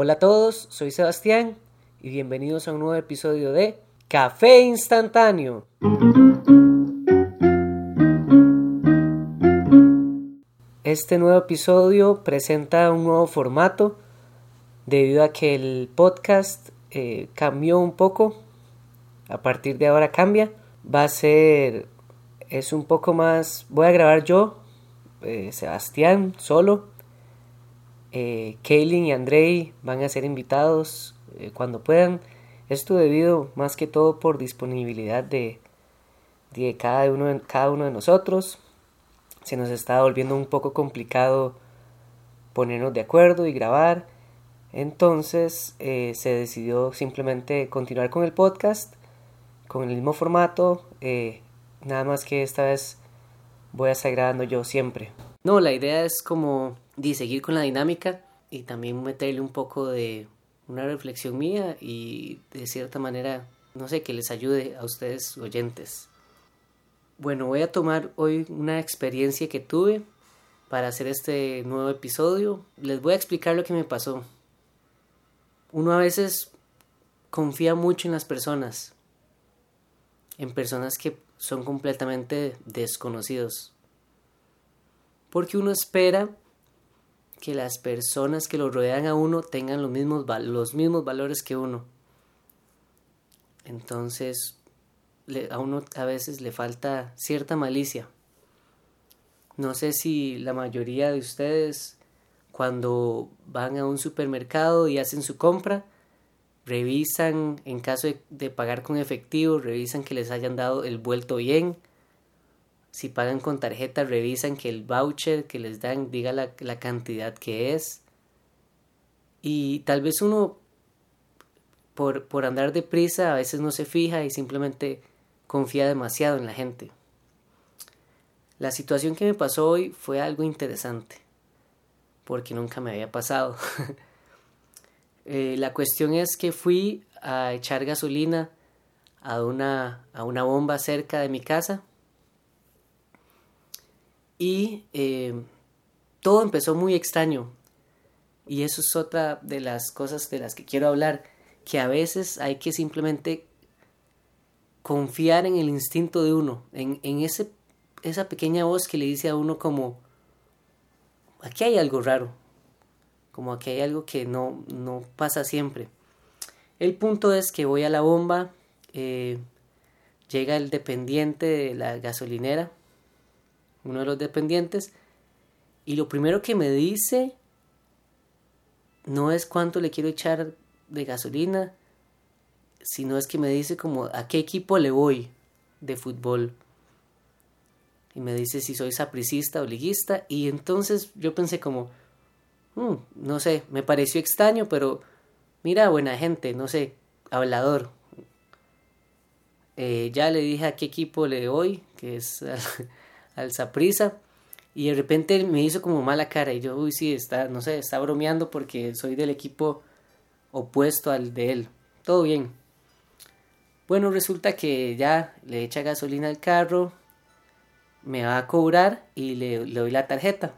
Hola a todos, soy Sebastián y bienvenidos a un nuevo episodio de Café Instantáneo. Este nuevo episodio presenta un nuevo formato debido a que el podcast eh, cambió un poco. A partir de ahora cambia. Va a ser, es un poco más, voy a grabar yo, eh, Sebastián, solo eh, Kaylin y Andrei van a ser invitados eh, cuando puedan. Esto debido más que todo por disponibilidad de, de cada, uno, de, cada uno de nosotros. Se nos está volviendo un poco complicado ponernos de acuerdo y grabar. Entonces eh, se decidió simplemente continuar con el podcast, con el mismo formato. Eh, nada más que esta vez voy a estar grabando yo siempre. No, la idea es como de seguir con la dinámica y también meterle un poco de una reflexión mía y de cierta manera, no sé, que les ayude a ustedes oyentes. Bueno, voy a tomar hoy una experiencia que tuve para hacer este nuevo episodio. Les voy a explicar lo que me pasó. Uno a veces confía mucho en las personas, en personas que son completamente desconocidos. Porque uno espera que las personas que lo rodean a uno tengan los mismos, los mismos valores que uno. Entonces, a uno a veces le falta cierta malicia. No sé si la mayoría de ustedes cuando van a un supermercado y hacen su compra, revisan en caso de, de pagar con efectivo, revisan que les hayan dado el vuelto bien, si pagan con tarjeta, revisan que el voucher que les dan diga la, la cantidad que es. Y tal vez uno, por, por andar deprisa, a veces no se fija y simplemente confía demasiado en la gente. La situación que me pasó hoy fue algo interesante, porque nunca me había pasado. eh, la cuestión es que fui a echar gasolina a una, a una bomba cerca de mi casa y eh, todo empezó muy extraño. Y eso es otra de las cosas de las que quiero hablar, que a veces hay que simplemente confiar en el instinto de uno, en, en ese, esa pequeña voz que le dice a uno como, aquí hay algo raro, como aquí hay algo que no, no pasa siempre. El punto es que voy a la bomba, eh, llega el dependiente de la gasolinera, uno de los dependientes, y lo primero que me dice no es cuánto le quiero echar de gasolina, sino es que me dice como a qué equipo le voy de fútbol. Y me dice si soy sapricista o liguista. Y entonces yo pensé como, mm, no sé, me pareció extraño, pero mira, buena gente, no sé, hablador. Eh, ya le dije a qué equipo le voy, que es al Saprisa y de repente me hizo como mala cara y yo, uy, sí, está, no sé, está bromeando porque soy del equipo opuesto al de él. Todo bien. Bueno, resulta que ya le echa gasolina al carro, me va a cobrar y le, le doy la tarjeta.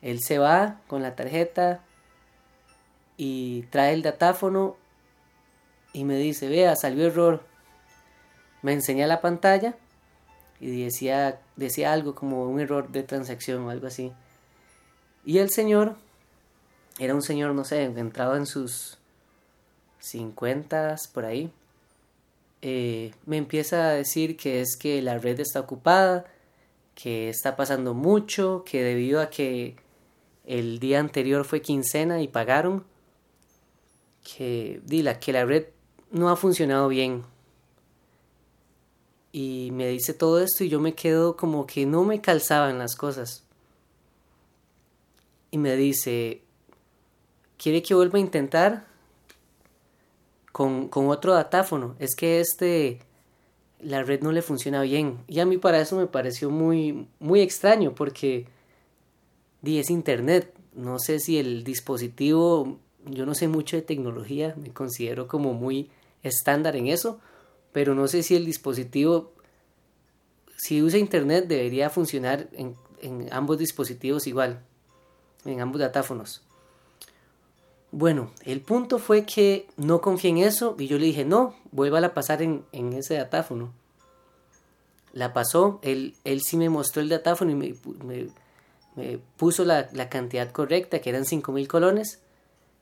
Él se va con la tarjeta y trae el datáfono y me dice, vea, salió error. Me enseña la pantalla y decía, decía algo como un error de transacción o algo así. Y el señor era un señor, no sé, entrado en sus 50 por ahí. Eh, me empieza a decir que es que la red está ocupada, que está pasando mucho, que debido a que el día anterior fue quincena y pagaron, que, dila, que la red no ha funcionado bien, y me dice todo esto y yo me quedo como que no me calzaban las cosas. Y me dice, ¿quiere que vuelva a intentar? Con, con otro datáfono. Es que este, la red no le funciona bien. Y a mí para eso me pareció muy, muy extraño porque di, es internet. No sé si el dispositivo, yo no sé mucho de tecnología, me considero como muy estándar en eso pero no sé si el dispositivo, si usa internet, debería funcionar en, ambos dispositivos igual, en ambos datáfonos. Bueno, el punto fue que no confié en eso y yo le dije, no, vuelva a pasar en, en ese datáfono. La pasó, él, él sí me mostró el datáfono y me, me, puso la, la, cantidad correcta, que eran 5.000 colones,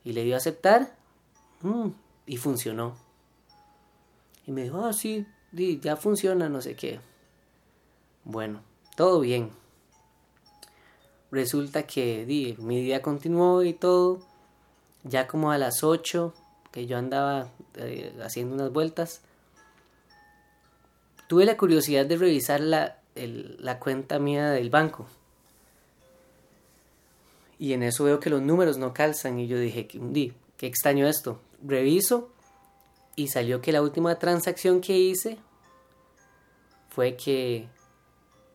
y le dio a aceptar, mm, y funcionó. Y me dijo, ah, sí, ya funciona, no sé qué. Bueno, todo bien. Resulta que di, mi día continuó y todo ya como a las 8 que yo andaba eh, haciendo unas vueltas, tuve la curiosidad de revisar la, la cuenta mía del banco. Y en eso veo que los números no calzan y yo dije, di, qué extraño esto. Reviso y salió que la última transacción que hice fue que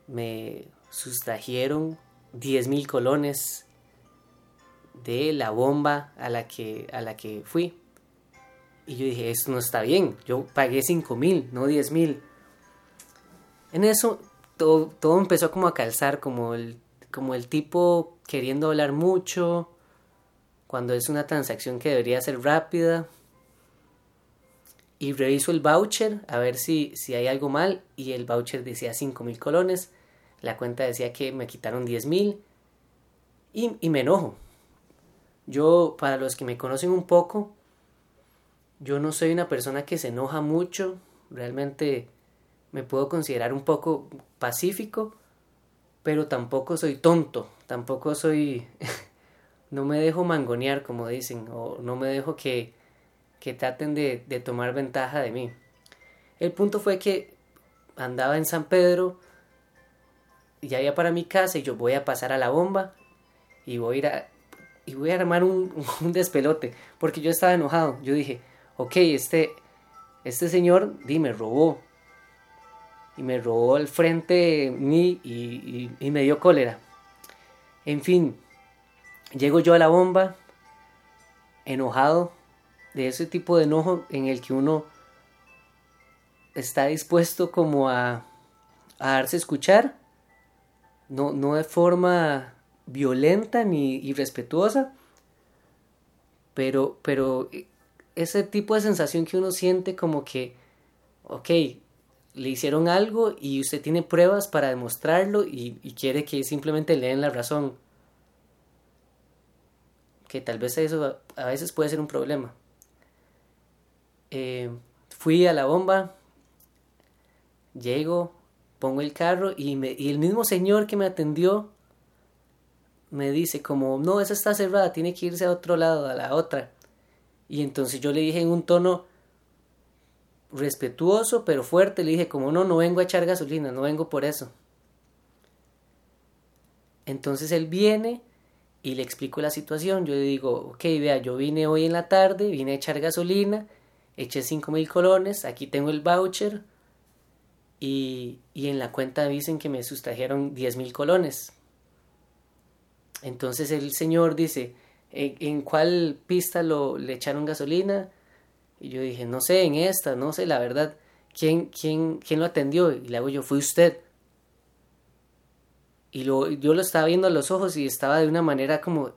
me sustrajeron 10 mil colones de la bomba a la que, a la que fui. Y yo dije, esto no está bien. Yo pagué 5 mil, no 10 mil. En eso todo, todo, empezó como a calzar, como el, como el tipo queriendo hablar mucho, cuando es una transacción que debería ser rápida. Y reviso el voucher a ver si, si hay algo mal. Y el voucher decía 5 mil colones. La cuenta decía que me quitaron 10 mil. Y, y me enojo. Yo, para los que me conocen un poco, yo no soy una persona que se enoja mucho, realmente me puedo considerar un poco pacífico, pero tampoco soy tonto, tampoco soy... no me dejo mangonear, como dicen, o no me dejo que, que traten de, de tomar ventaja de mí. El punto fue que andaba en San Pedro, ya iba para mi casa y yo voy a pasar a la bomba y voy a ir a, y voy a armar un, un, despelote, porque yo estaba enojado. Yo dije, ok, este, este señor, di, me robó. Y me robó al frente mí y, y, me dio cólera. En fin, llego yo a la bomba, enojado, de ese tipo de enojo en el que uno está dispuesto como a, a darse escuchar, no, no de forma violenta ni irrespetuosa, pero, pero ese tipo de sensación que uno siente como que, ok, le hicieron algo y usted tiene pruebas para demostrarlo y, quiere que simplemente le den la razón. Que tal vez eso a veces puede ser un problema. Eh, fui a la bomba, llego, pongo el carro y, y el mismo señor que me atendió me dice como, no, esa está cerrada, tiene que irse a otro lado, a la otra. Y entonces yo le dije en un tono respetuoso pero fuerte, le dije como, no, no vengo a echar gasolina, no vengo por eso. Entonces él viene y le explico la situación. Yo le digo, ok, vea, yo vine hoy en la tarde, vine a echar gasolina, eché 5 mil colones, aquí tengo el voucher y, y en la cuenta dicen que me sustrajeron 10 mil colones. Entonces el señor dice, ¿en, cuál pista lo, le echaron gasolina? Y yo dije, no sé, en esta, no sé, la verdad, ¿quién, quién, quién lo atendió? Y le hago yo, fue usted. Y lo, yo lo estaba viendo a los ojos y estaba de una manera como,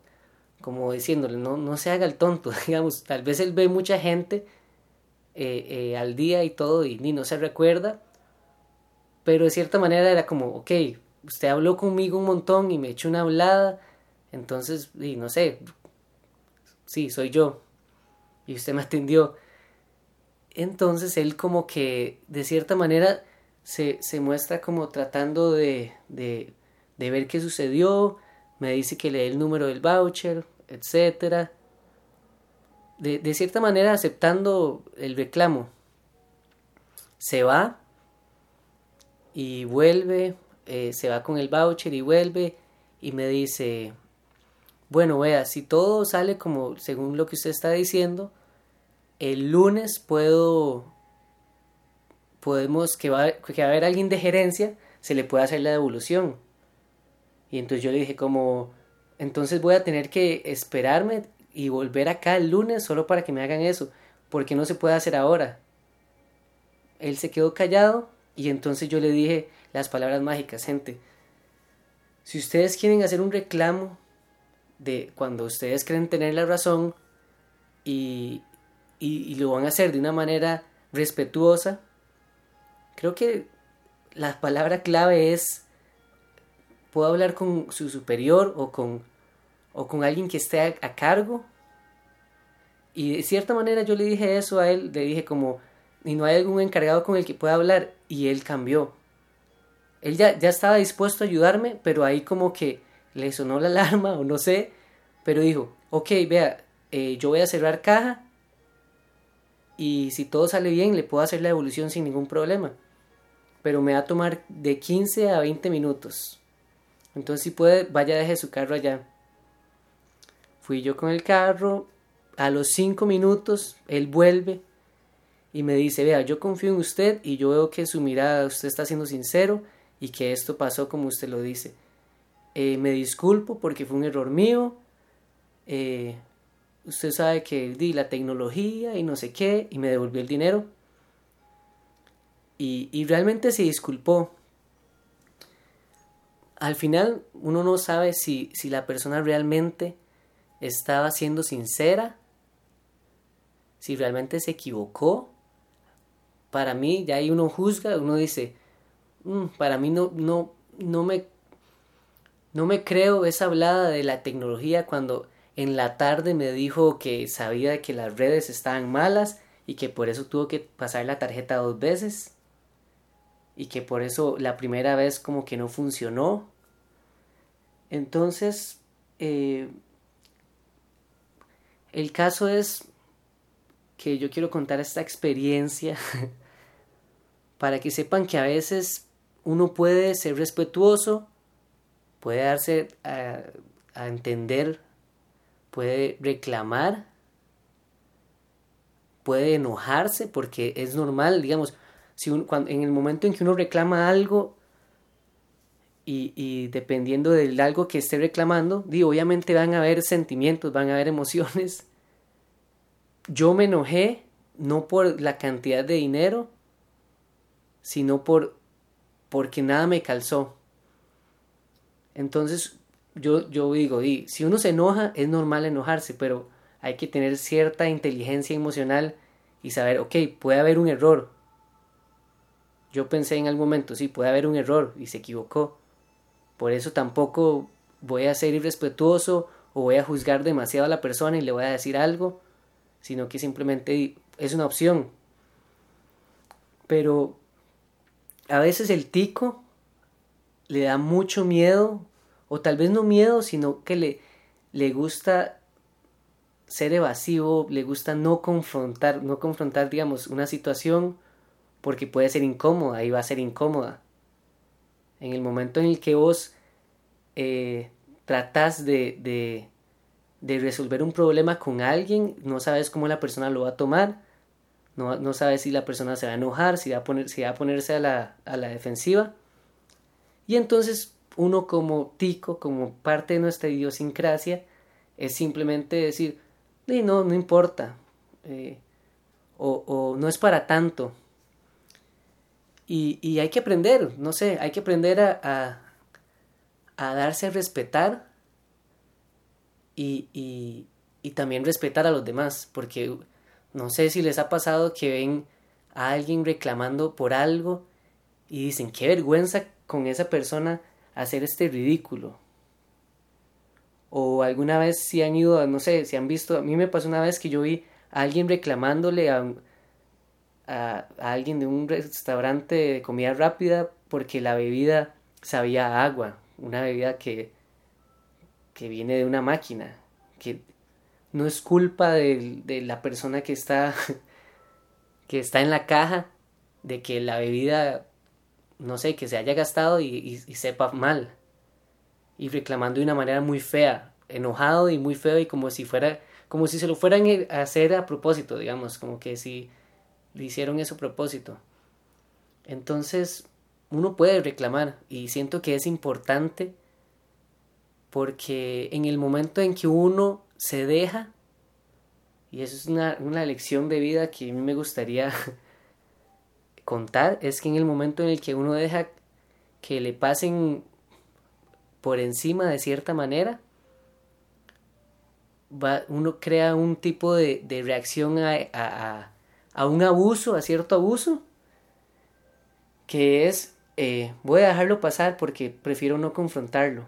como diciéndole, no, no se haga el tonto, digamos, tal vez él ve mucha gente eh, eh, al día y todo y ni no se recuerda, pero de cierta manera era como, ok, usted habló conmigo un montón y me echó una hablada entonces, y no sé, sí, soy yo. Y usted me atendió. Entonces él como que de cierta manera se, se muestra como tratando de, de, de, ver qué sucedió. Me dice que le dé el número del voucher, etc. De, cierta manera aceptando el reclamo. Se va y vuelve, eh, se va con el voucher y vuelve y me dice, bueno, vea, si todo sale como según lo que usted está diciendo, el lunes puedo, podemos, que va, que va a haber alguien de gerencia, se le puede hacer la devolución. Y entonces yo le dije como, entonces voy a tener que esperarme y volver acá el lunes solo para que me hagan eso, porque no se puede hacer ahora. Él se quedó callado y entonces yo le dije las palabras mágicas, gente. Si ustedes quieren hacer un reclamo de cuando ustedes creen tener la razón, y, y, lo van a hacer de una manera respetuosa, creo que la palabra clave es, puedo hablar con su superior o con, o con alguien que esté a, cargo. Y de cierta manera yo le dije eso a él, le dije como, y no hay algún encargado con el que pueda hablar, y él cambió. Él ya, ya estaba dispuesto a ayudarme, pero ahí como que le sonó la alarma o no sé, pero dijo, ok, vea, eh, yo voy a cerrar caja y si todo sale bien le puedo hacer la evolución sin ningún problema. Pero me va a tomar de 15 a 20 minutos. Entonces si puede, vaya deje su carro allá. Fui yo con el carro, a los 5 minutos él vuelve y me dice, vea, yo confío en usted y yo veo que su mirada, usted está siendo sincero y que esto pasó como usted lo dice. Eh, me disculpo porque fue un error mío. Eh, usted sabe que di la tecnología y no sé qué, y me devolvió el dinero. Y, y realmente se disculpó. Al final uno no sabe si, si la persona realmente estaba siendo sincera, si realmente se equivocó. Para mí, ya ahí uno juzga, uno dice, mm, para mí no, no, no me no me creo esa hablada de la tecnología cuando en la tarde me dijo que sabía que las redes estaban malas y que por eso tuvo que pasar la tarjeta dos veces y que por eso la primera vez como que no funcionó. Entonces, eh, el caso es que yo quiero contar esta experiencia para que sepan que a veces uno puede ser respetuoso puede darse a, entender, puede reclamar, puede enojarse, porque es normal, digamos, si cuando, en el momento en que uno reclama algo y, y, dependiendo del algo que esté reclamando, obviamente van a haber sentimientos, van a haber emociones. Yo me enojé no por la cantidad de dinero, sino por porque nada me calzó. Entonces, yo, yo digo, si uno se enoja, es normal enojarse, pero hay que tener cierta inteligencia emocional y saber, ok, puede haber un error. Yo pensé en algún momento, sí, puede haber un error y se equivocó. Por eso tampoco voy a ser irrespetuoso o voy a juzgar demasiado a la persona y le voy a decir algo, sino que simplemente es una opción. Pero a veces el tico le da mucho miedo, o tal vez no miedo, sino que le, le gusta ser evasivo, le gusta no confrontar, no confrontar, digamos, una situación porque puede ser incómoda y va a ser incómoda. En el momento en el que vos eh, tratás de, resolver un problema con alguien, no sabes cómo la persona lo va a tomar, no, no sabes si la persona se va a enojar, si va a, si va a ponerse a la, a la defensiva. Y entonces uno como tico, como parte de nuestra idiosincrasia, es simplemente decir, no, no importa, eh, o, no es para tanto. Y, y, hay que aprender, no sé, hay que aprender a, a, darse a respetar y, y, y también respetar a los demás, porque no sé si les ha pasado que ven a alguien reclamando por algo y dicen, qué vergüenza con esa persona hacer este ridículo. O alguna vez si han ido, no sé, si han visto, a mí me pasó una vez que yo vi a alguien reclamándole a, a, alguien de un restaurante de comida rápida porque la bebida sabía agua, una bebida que, que viene de una máquina, que no es culpa de, de la persona que está, que está en la caja, de que la bebida no sé, que se haya gastado y, sepa mal. Y reclamando de una manera muy fea, enojado y muy feo y como si fuera, como si se lo fueran a hacer a propósito, digamos, como que si le hicieron eso propósito. Entonces, uno puede reclamar y siento que es importante porque en el momento en que uno se deja, y eso es una, una lección de vida que a mí me gustaría contar es que en el momento en el que uno deja que le pasen por encima de cierta manera, uno crea un tipo de, reacción a, un abuso, a cierto abuso, que es eh, voy a dejarlo pasar porque prefiero no confrontarlo.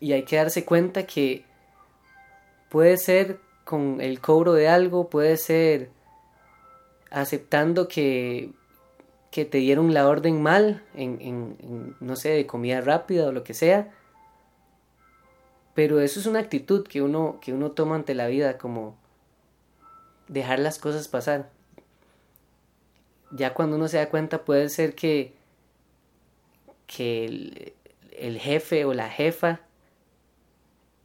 Y hay que darse cuenta que puede ser con el cobro de algo, puede ser aceptando que, que te dieron la orden mal en, en, no sé, de comida rápida o lo que sea. Pero eso es una actitud que uno, que uno toma ante la vida, como dejar las cosas pasar. Ya cuando uno se da cuenta puede ser que, que el, jefe o la jefa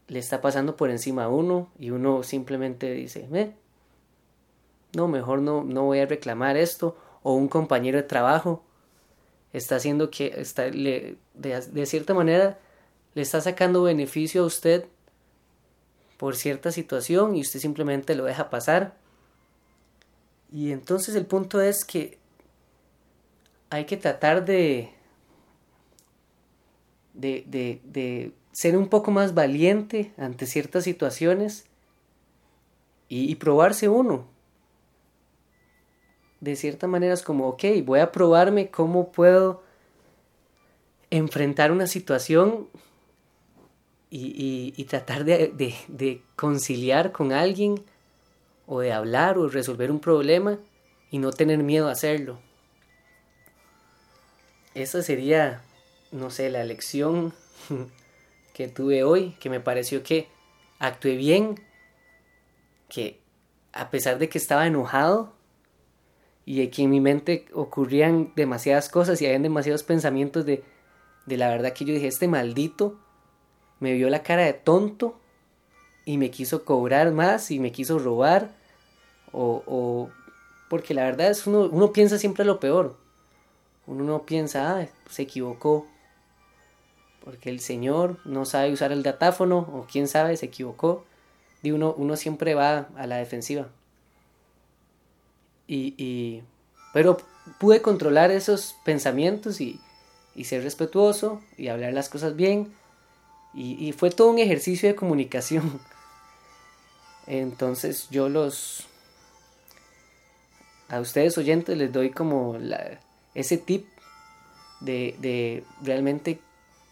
le está pasando por encima a uno y uno simplemente dice, no, mejor no, no voy a reclamar esto, o un compañero de trabajo está haciendo que, está, de, cierta manera, le está sacando beneficio a usted por cierta situación y usted simplemente lo deja pasar. Y entonces el punto es que hay que tratar de, de, de, ser un poco más valiente ante ciertas situaciones y, probarse uno. De cierta manera es como, ok, voy a probarme cómo puedo enfrentar una situación y, tratar de, de, conciliar con alguien o de hablar o resolver un problema y no tener miedo a hacerlo. Esa sería, no sé, la lección que tuve hoy, que me pareció que actué bien, que a pesar de que estaba enojado y de que en mi mente ocurrían demasiadas cosas y había demasiados pensamientos de, de la verdad que yo dije, este maldito me vio la cara de tonto y me quiso cobrar más y me quiso robar o, porque la verdad es uno, uno piensa siempre lo peor uno no piensa ah, se equivocó porque el Señor no sabe usar el datáfono o quién sabe, se equivocó. Y uno, uno siempre va a la defensiva. Y, y, pero pude controlar esos pensamientos y, y, ser respetuoso y hablar las cosas bien. Y, y fue todo un ejercicio de comunicación. Entonces yo los... A ustedes oyentes les doy como la, ese tip de, de realmente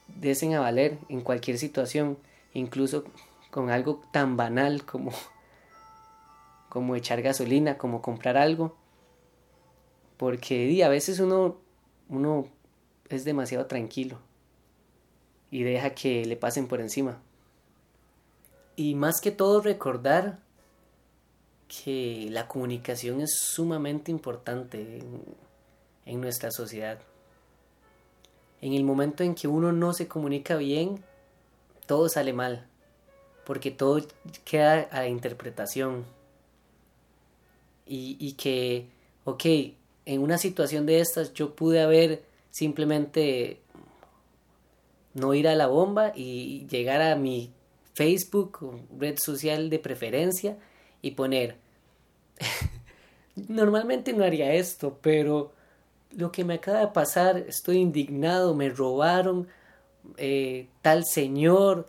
desen a valer en cualquier situación, incluso con algo tan banal como, como echar gasolina, como comprar algo. Porque a veces uno, uno es demasiado tranquilo y deja que le pasen por encima. Y más que todo recordar que la comunicación es sumamente importante en, nuestra sociedad en el momento en que uno no se comunica bien, todo sale mal, porque todo queda a interpretación. Y, y que, ok, en una situación de estas yo pude haber simplemente no ir a la bomba y llegar a mi Facebook, red social de preferencia, y poner, normalmente no haría esto, pero lo que me acaba de pasar, estoy indignado, me robaron, eh, tal señor,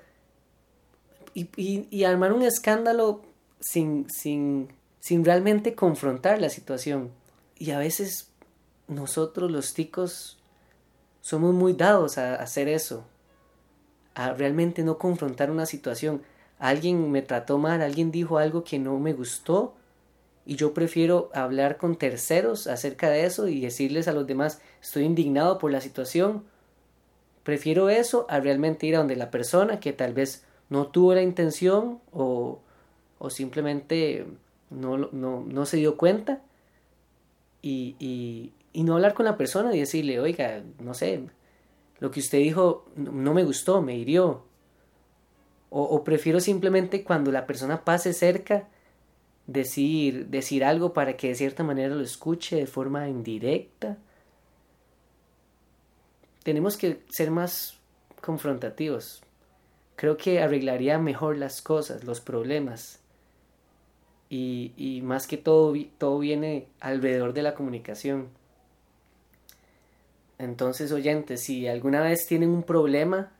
y, armar un escándalo sin, sin, sin realmente confrontar la situación. Y a veces nosotros los ticos somos muy dados a hacer eso, a realmente no confrontar una situación. Alguien me trató mal, alguien dijo algo que no me gustó y yo prefiero hablar con terceros acerca de eso y decirles a los demás estoy indignado por la situación. Prefiero eso a realmente ir a donde la persona que tal vez no tuvo la intención o, o simplemente no, no, no, se dio cuenta y, y, y, no hablar con la persona y decirle, oiga, no sé, lo que usted dijo no me gustó, me hirió. O, prefiero simplemente cuando la persona pase cerca decir, decir algo para que de cierta manera lo escuche de forma indirecta. Tenemos que ser más confrontativos. Creo que arreglaría mejor las cosas, los problemas. Y, y más que todo, todo viene alrededor de la comunicación. Entonces, oyentes, si alguna vez tienen un problema,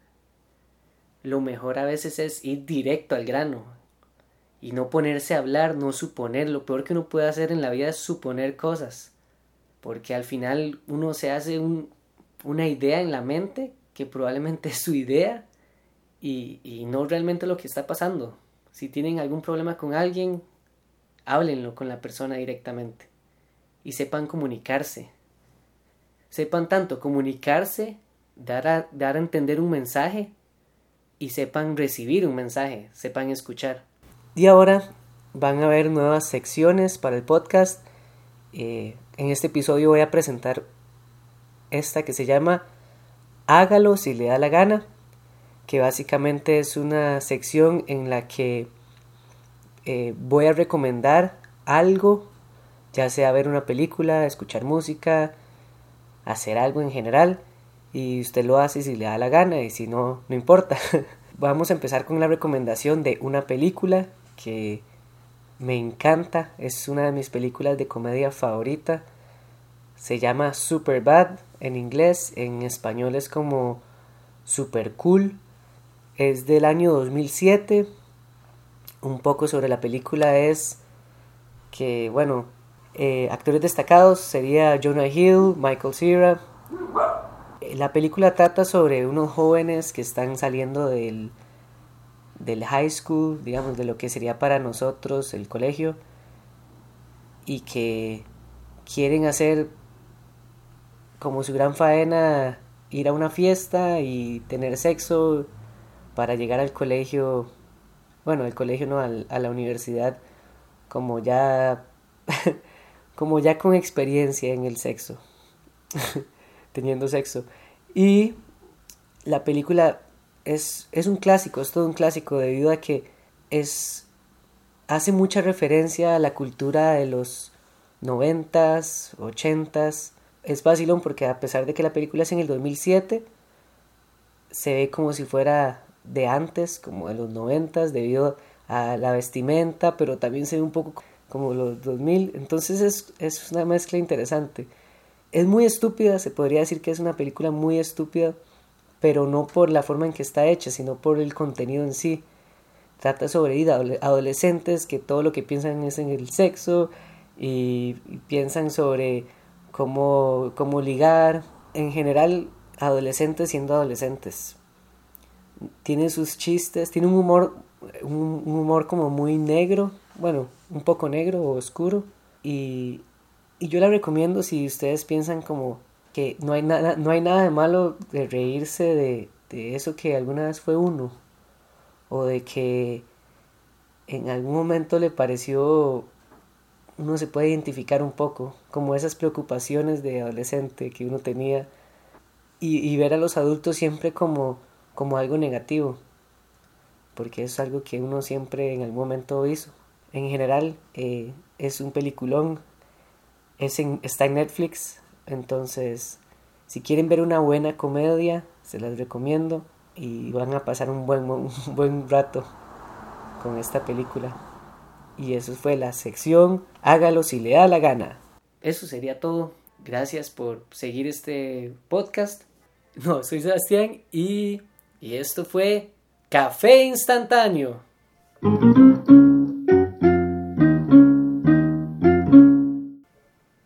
lo mejor a veces es ir directo al grano y no ponerse a hablar, no suponer. Lo peor que uno puede hacer en la vida es suponer cosas, porque al final uno se hace una idea en la mente que probablemente es su idea y, no realmente lo que está pasando. Si tienen algún problema con alguien, háblenlo con la persona directamente y sepan comunicarse. Sepan tanto comunicarse, dar a, dar entender un mensaje y sepan recibir un mensaje, sepan escuchar. Y ahora van a ver nuevas secciones para el podcast. Eh, en este episodio voy a presentar esta que se llama Hágalo si le da la gana, que básicamente es una sección en la que eh, voy a recomendar algo, ya sea ver una película, escuchar música, hacer algo en general, y usted lo hace si le da la gana y si no, no importa. Vamos a empezar con la recomendación de una película que me encanta, es una de mis películas de comedia favorita. Se llama Super Bad en inglés, en español es como Super Cool. Es del año 2007 un poco sobre la película es que, bueno, eh, actores destacados sería Jonah Hill, Michael Cera. La película trata sobre unos jóvenes que están saliendo del, del high school, digamos, de lo que sería para nosotros el colegio, y que quieren hacer como su gran faena ir a una fiesta y tener sexo para llegar al colegio bueno, el colegio no, a la universidad, como ya, como ya con experiencia en el sexo, teniendo sexo. Y la película es, es un clásico, es todo un clásico debido a que es, hace mucha referencia a la cultura de los noventas, ochentas. Es vacilón porque a pesar de que la película es en el 2007, se ve como si fuera de antes, como de los noventas, debido a la vestimenta, pero también se ve un poco como los 2000, entonces es, es una mezcla interesante. Es muy estúpida, se podría decir que es una película muy estúpida, pero no por la forma en que está hecha, sino por el contenido en sí. Trata sobre adolescentes que todo lo que piensan es en el sexo y, piensan sobre cómo, cómo ligar. En general, adolescentes siendo adolescentes tiene sus chistes, tiene un humor, un, humor como muy negro, bueno, un poco negro o oscuro. Y, y yo la recomiendo si ustedes piensan como que no hay nada, no hay nada de malo de reírse de, de eso que alguna vez fue uno. O de que en algún momento le pareció uno se puede identificar un poco, como esas preocupaciones de adolescente que uno tenía, y, ver a los adultos siempre como como algo negativo, porque es algo que uno siempre en algún momento hizo. En general eh, es un peliculón, es está en Netflix, entonces si quieren ver una buena comedia, se las recomiendo y van a pasar un buen, buen rato con esta película. Y eso fue la sección Hágalo si le da la gana. Eso sería todo. Gracias por seguir este podcast. No, soy Sebastián y y esto fue Café Instantáneo.